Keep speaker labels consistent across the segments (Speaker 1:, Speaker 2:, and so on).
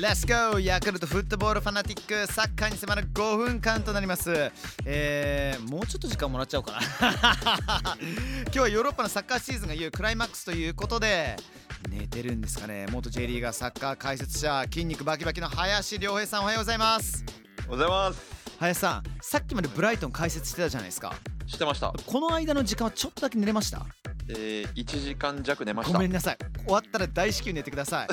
Speaker 1: Let's go! ヤクルトフットボールファナティックサッカーに迫る5分間となります。えー、もうちょっと時間もらっちゃおうかな。今日はヨーロッパのサッカーシーズンがいよいよクライマックスということで、寝てるんですかね。元 J リーガーサッカー解説者、筋肉バキバキの林良平さんおはようございます。
Speaker 2: おはようございます。
Speaker 1: 林さん、さっきまでブライトン解説してたじゃないですか。
Speaker 2: してました。
Speaker 1: この間の時間はちょっとだけ寝れました
Speaker 2: えー、1時間弱寝ました。
Speaker 1: ごめんなさい。終わったら大至急寝てください。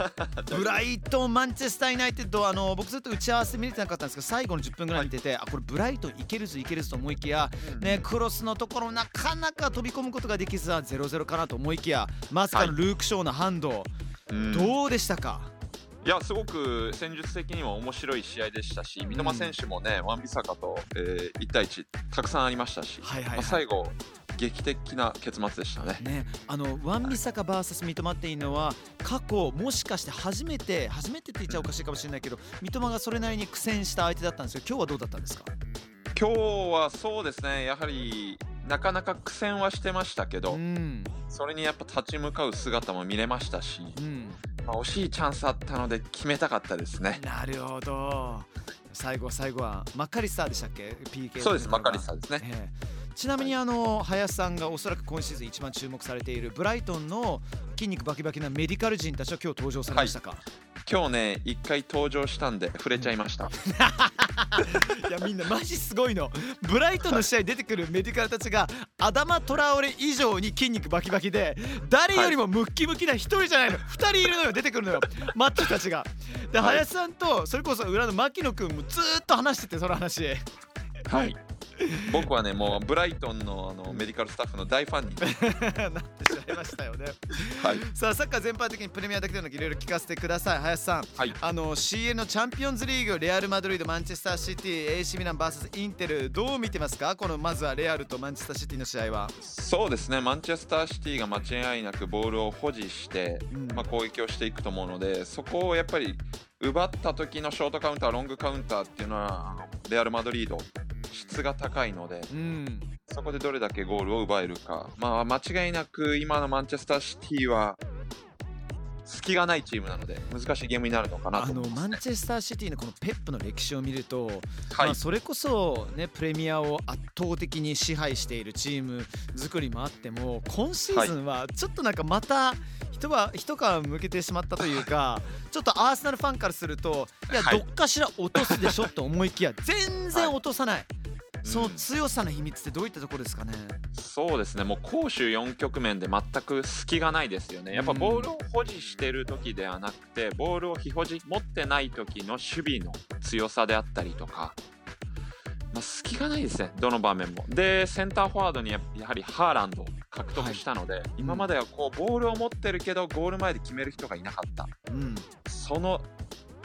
Speaker 1: ブライトンマンチェスターユナイテッドあの僕ずっと打ち合わせ見れてなかったんですけど最後の10分ぐらい見てて、あこれブライトンいけるぞいけるぞと思いきや、
Speaker 2: うん。
Speaker 1: ね、クロスのところなかなか飛び込むことができずは0-0かなと思いきやまさかのルーク・ショーのハンド、
Speaker 2: うん。
Speaker 1: どうでしたか？
Speaker 2: いや、すごく戦術的には面白い試合でしたし、三笘選手もね、ワンビサカと、えー、1対1、たくさんありましたし、
Speaker 1: はいはいはい。
Speaker 2: まあ、最後、劇的な結末でしたね。
Speaker 1: ね、あのワンビサカ VS 三笘っていうのは過去もしかして初めて初めてって言っちゃおかしいかもしれないけど三笘がそれなりに苦戦した相手だったんですけど今日はどうだったんですか？
Speaker 2: 今日はそうですね、やはり、なかなか苦戦はしてましたけど、
Speaker 1: うん。
Speaker 2: それにやっぱ立ち向かう姿も見れましたし、
Speaker 1: うん。
Speaker 2: まあ、惜しいチャンスあったので決めたかったですね。
Speaker 1: なるほど。最後は最後はマッカリスターでしたっけ？PK
Speaker 2: そうです、マカリ
Speaker 1: ス
Speaker 2: スターですね。
Speaker 1: ええちなみにあの林さんがおそらく今シーズン一番注目されているブライトンの筋肉バキバキなメディカル人たちは今日登場されましたか、
Speaker 2: 今日ね、一回登場したんで触れちゃいました。
Speaker 1: いやみんなマジすごいの。ブライトンの試合に出てくるメディカルたちがアダマ・トラオレ以上に筋肉バキバキで誰よりもムッキムキな一人じゃないの。二人いるのよ出てくるのよ。マッチョたちが。で
Speaker 2: はい。
Speaker 1: 林さんとそれこそ裏の牧野君もずーっと話しててその話。
Speaker 2: はい。僕はね、もうブライトンのあのメディカルスタッフの大ファンに。
Speaker 1: なってしまいましたよね。
Speaker 2: はい。
Speaker 1: さあサッカー全般的にプレミアだけでなくいろいろ聞かせてください。林さん、
Speaker 2: はい。
Speaker 1: あの CL のチャンピオンズリーグレアル・マドリードマンチェスターシティ AC ミラン VS インテルどう見てますか？このまずはレアルとマンチェスターシティの試合は、
Speaker 2: そうですね、マンチェスターシティが間違いなくボールを保持して、
Speaker 1: うん。
Speaker 2: まあ、攻撃をしていくと思うので、そこをやっぱり奪った時のショートカウンター、ロングカウンターっていうのは、レアル・マドリード、質が高いので、
Speaker 1: うん。
Speaker 2: そこでどれだけゴールを奪えるか、まあ、間違いなく今のマンチェスターシティは、隙がないチームなので、難しいゲームになるのかな
Speaker 1: あの
Speaker 2: とね。
Speaker 1: マンチェスターシティのこのペップの歴史を見ると、
Speaker 2: はい。
Speaker 1: まあ、それこそ、ね、プレミアを圧倒的に支配しているチーム作りもあっても今シーズンはちょっとなんかまた一は一皮向けてしまったというか ちょっとアーセナルファンからするといや、
Speaker 2: はい。
Speaker 1: どっかしら落とすでしょと思いきや全然落とさない、その
Speaker 2: うん
Speaker 1: 強さの秘密ってどういったところですかね？
Speaker 2: そうですね、もう攻守4局面で全く隙がないですよね。やっぱボールを保持してる時ではなくて、ボールを非保持持ってない時の守備の強さであったりとか、まあ、隙がないですね、どの場面も。で、センターフォワードにややはりハーランドを獲得したので、今まではこうボールを持ってるけど、ゴール前で決める人がいなかった。
Speaker 1: うん、
Speaker 2: その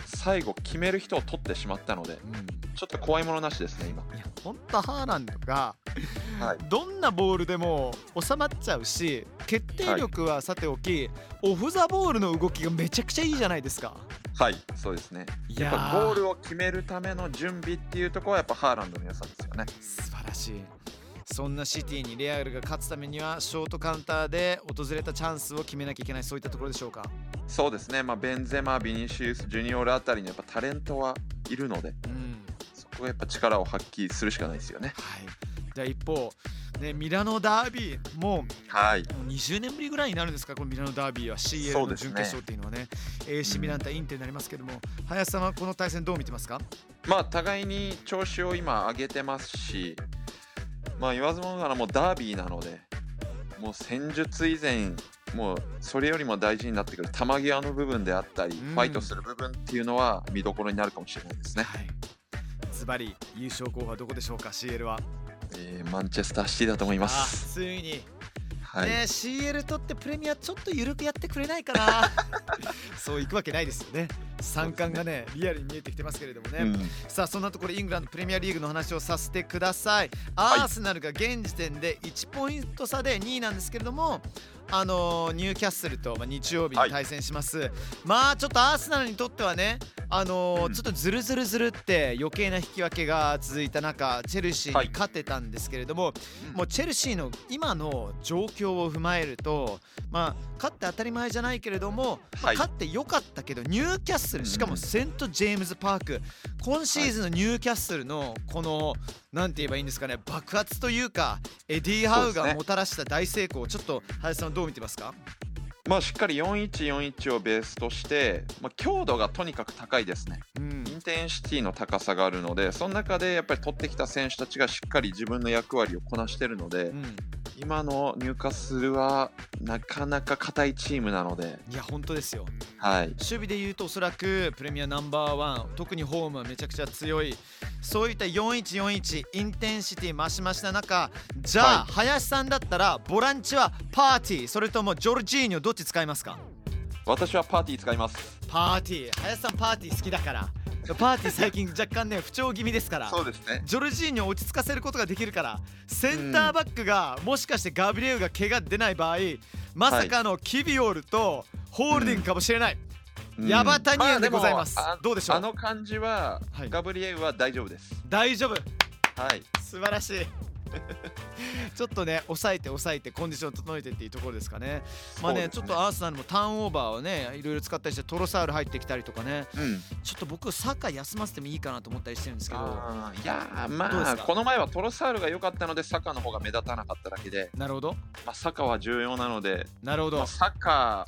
Speaker 2: 最後、決める人を取ってしまったので、
Speaker 1: うん
Speaker 2: ちょっと怖いものなしですね、今。
Speaker 1: 本当ハーランドが
Speaker 2: はい
Speaker 1: どんなボールでも収まっちゃうし決定力はさておき、オフ・ザ・ボールの動きがめちゃくちゃいいじゃないですか。
Speaker 2: はい、そうですね。
Speaker 1: い
Speaker 2: やっぱゴールを決めるための準備っていうところはやっぱハーランドの良さですよね。
Speaker 1: 素晴らしいそんなシティにレアルが勝つためにはショートカウンターで訪れたチャンスを決めなきゃいけないそういったところでしょうか。
Speaker 2: そうですね、まあ、ベンゼマ、ビニシウス、ジュニオールあたりにやっぱタレントはいるので、
Speaker 1: うん
Speaker 2: そこがやっぱ力を発揮するしかないですよね。
Speaker 1: はい、じゃあ一方、ね、ミラノダービーも
Speaker 2: はい。
Speaker 1: う20年ぶりぐらいになるんですか？このミラノダービーは CL の準決勝っていうのはね。AC ミラン対インテになりますけども、林さんはこの対戦どう見てますか？
Speaker 2: まあ、互いに調子を今上げてますし、まあ、言わずもがなもうダービーなので、もう戦術以前、もうそれよりも大事になってくる球際の部分であったり、
Speaker 1: うん。
Speaker 2: ファイトする部分っていうのは見どころになるかもしれないですね。
Speaker 1: はいズバリ優勝候補はどこでしょうか？CL は。
Speaker 2: えーマンチェスターシティだと思いま
Speaker 1: あ
Speaker 2: す。
Speaker 1: ついに。
Speaker 2: はい。
Speaker 1: ね CL 取ってプレミアちょっと緩くやってくれないかな？そういくわけないですよね。三冠がねリアルに見えてきてますけれどもね、
Speaker 2: うん。
Speaker 1: さあそんなところイングランドプレミアリーグの話をさせてください。アーセナルが現時点で1ポイント差で2位なんですけれどもあのーニューキャッスルと、まあ、日曜日に対戦します、まあちょっとアーセナルにとってはねあのー
Speaker 2: うん。
Speaker 1: ちょっとずるずるずるって余計な引き分けが続いた中チェルシー
Speaker 2: はい。
Speaker 1: に勝てたんですけれども、もうチェルシーの今の状況を踏まえるとまあ勝って当たり前じゃないけれども、まあ
Speaker 2: はい。
Speaker 1: 勝ってよかったけどニューキャッスルしかも
Speaker 2: うん
Speaker 1: セント・ジェームズ・パーク。今シーズンのニューキャッスルのこのなんて言えばいいんですかね爆発というかエディ・ハウがもたらした大成功をちょっと林さんはどう見てますか？
Speaker 2: まあしっかり4141をベースとして、まあ、強度がとにかく高いですね。
Speaker 1: うん。
Speaker 2: インテンシティの高さがあるので、その中でやっぱり取ってきた選手たちがしっかり自分の役割をこなしてるので、
Speaker 1: うん
Speaker 2: 今のニューカッスルはなかなか硬いチームなので、
Speaker 1: いや本当ですよ。
Speaker 2: はい。
Speaker 1: 守備で言うとおそらくプレミアナンバーワン特にホームはめちゃくちゃ強いそういった4141インテンシティ増し増しな中じゃあ、
Speaker 2: はい。
Speaker 1: 林さんだったらボランチはパーティーそれともジョルジーニョどっち使いますか？
Speaker 2: 私はパーティー使います。
Speaker 1: パーティー。林さんパーティー好きだからパーティー最近若干ね不調気味ですから
Speaker 2: そうですね。
Speaker 1: ジョルジーニョを落ち着かせることができるからセンターバックが、もしかしてガブリエウが怪我出ない場合まさかのキビオルとホールディングかもしれない、
Speaker 2: うん。
Speaker 1: ヤバタニエンでございます、
Speaker 2: あ
Speaker 1: どうでしょう？
Speaker 2: あの感じは、
Speaker 1: はい。
Speaker 2: ガブリエウは大丈夫です。
Speaker 1: 大丈夫。
Speaker 2: はい。
Speaker 1: 素晴らしい ちょっとね抑えて抑えてコンディション整えてっていうところですかね。まあねちょっとアーセナルもターンオーバーをねいろいろ使ったりしてトロサール入ってきたりとかね。
Speaker 2: うん。
Speaker 1: ちょっと僕サッカー休ませてもいいかなと思ったりしてるんですけど。
Speaker 2: いやまあこの前はトロサールが良かったのでサカの方が目立たなかっただけで、
Speaker 1: なるほど。
Speaker 2: まあ、サカは重要なので、
Speaker 1: なるほど、
Speaker 2: まあ、サカ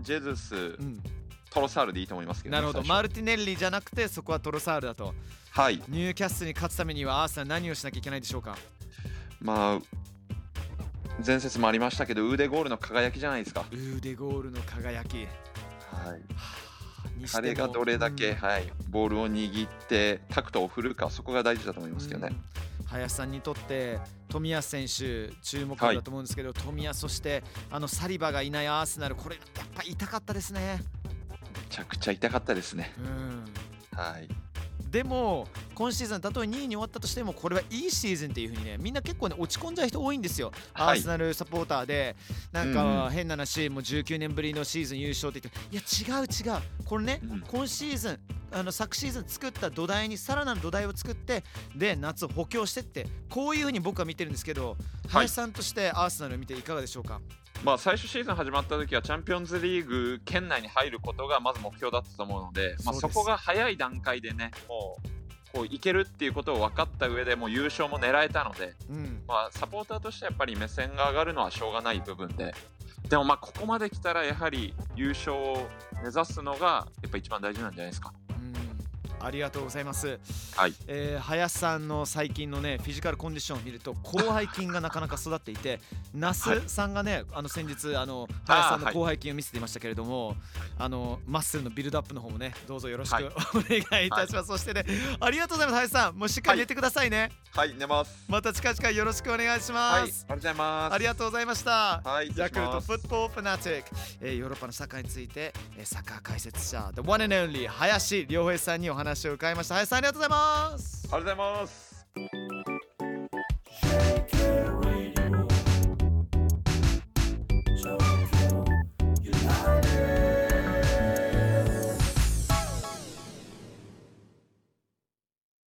Speaker 2: ジェズス
Speaker 1: うん、
Speaker 2: トロサールでいいと思いますけど、ね、
Speaker 1: なるほど。マルティネッリじゃなくてそこはトロサールだと。
Speaker 2: はい。
Speaker 1: ニューキャッスルに勝つためにはアーセナル何をしなきゃいけないでしょうか？
Speaker 2: まあ前節もありましたけど腕ゴールの輝きじゃないですか、
Speaker 1: 腕ゴールの輝き。
Speaker 2: はい、
Speaker 1: にしても。
Speaker 2: 彼がどれだけ、
Speaker 1: うん。
Speaker 2: はい、ボールを握ってタクトを振るかそこが大事だと思いますけどね、
Speaker 1: うん。林さんにとって冨安選手注目だと思うんですけど、冨安そしてあのサリバがいないアーセナルこれやっぱ痛かったですね。
Speaker 2: めちゃくちゃ痛かったですね。
Speaker 1: うん。
Speaker 2: はい。
Speaker 1: でも今シーズンたとえ2位に終わったとしてもこれはいいシーズンっていう風にねみんな結構ね落ち込んじゃう人多いんですよ、
Speaker 2: はい。
Speaker 1: アーセナルサポーターで。なん
Speaker 2: うん
Speaker 1: か変な話もう19年ぶりのシーズン優勝って言っていや違う違う。これね、
Speaker 2: うん
Speaker 1: 今シーズンあの昨シーズン作った土台にさらなる土台を作ってで夏を補強してってこういう風に僕は見てるんですけど、林さんとしてアーセナルを見ていかがでしょうか？
Speaker 2: まあ、最初シーズン始まった時はチャンピオンズリーグ圏内に入ることがまず目標だったと思うので、まあ、
Speaker 1: そ
Speaker 2: こが早い段階でねもうこういけるっていうことを分かった上でもう優勝も狙えたので、
Speaker 1: うん
Speaker 2: まあ、サポーターとしてはやっぱり目線が上がるのはしょうがない部分ででもまあここまで来たらやはり優勝を目指すのがやっぱ一番大事なんじゃないですか。
Speaker 1: うんありがとうございます、
Speaker 2: はい。
Speaker 1: えー林さんの最近のねフィジカルコンディションを見ると広背筋がなかなか育っていて那須さんがねあの先日あの林さんの広背筋を見せていましたけれども、あのマッスルのビルドアップの方もねどうぞよろしく、
Speaker 2: はい。
Speaker 1: お願いいたします、そしてねありがとうございます林さん。もうしっかり寝てくださいね、
Speaker 2: はい寝ます。
Speaker 1: また近々よろしくお願いし
Speaker 2: はい、あり
Speaker 1: ます、
Speaker 2: がとうございます。
Speaker 1: ありがとうございました、
Speaker 2: はい、
Speaker 1: ヤクルトフットボールファナティック、えーヨーロッパのサッカーについて、えーサッカー解説者 The One and Only 林良平さんにお話を伺いました林さんありがとうござい
Speaker 2: ますありがとうございます。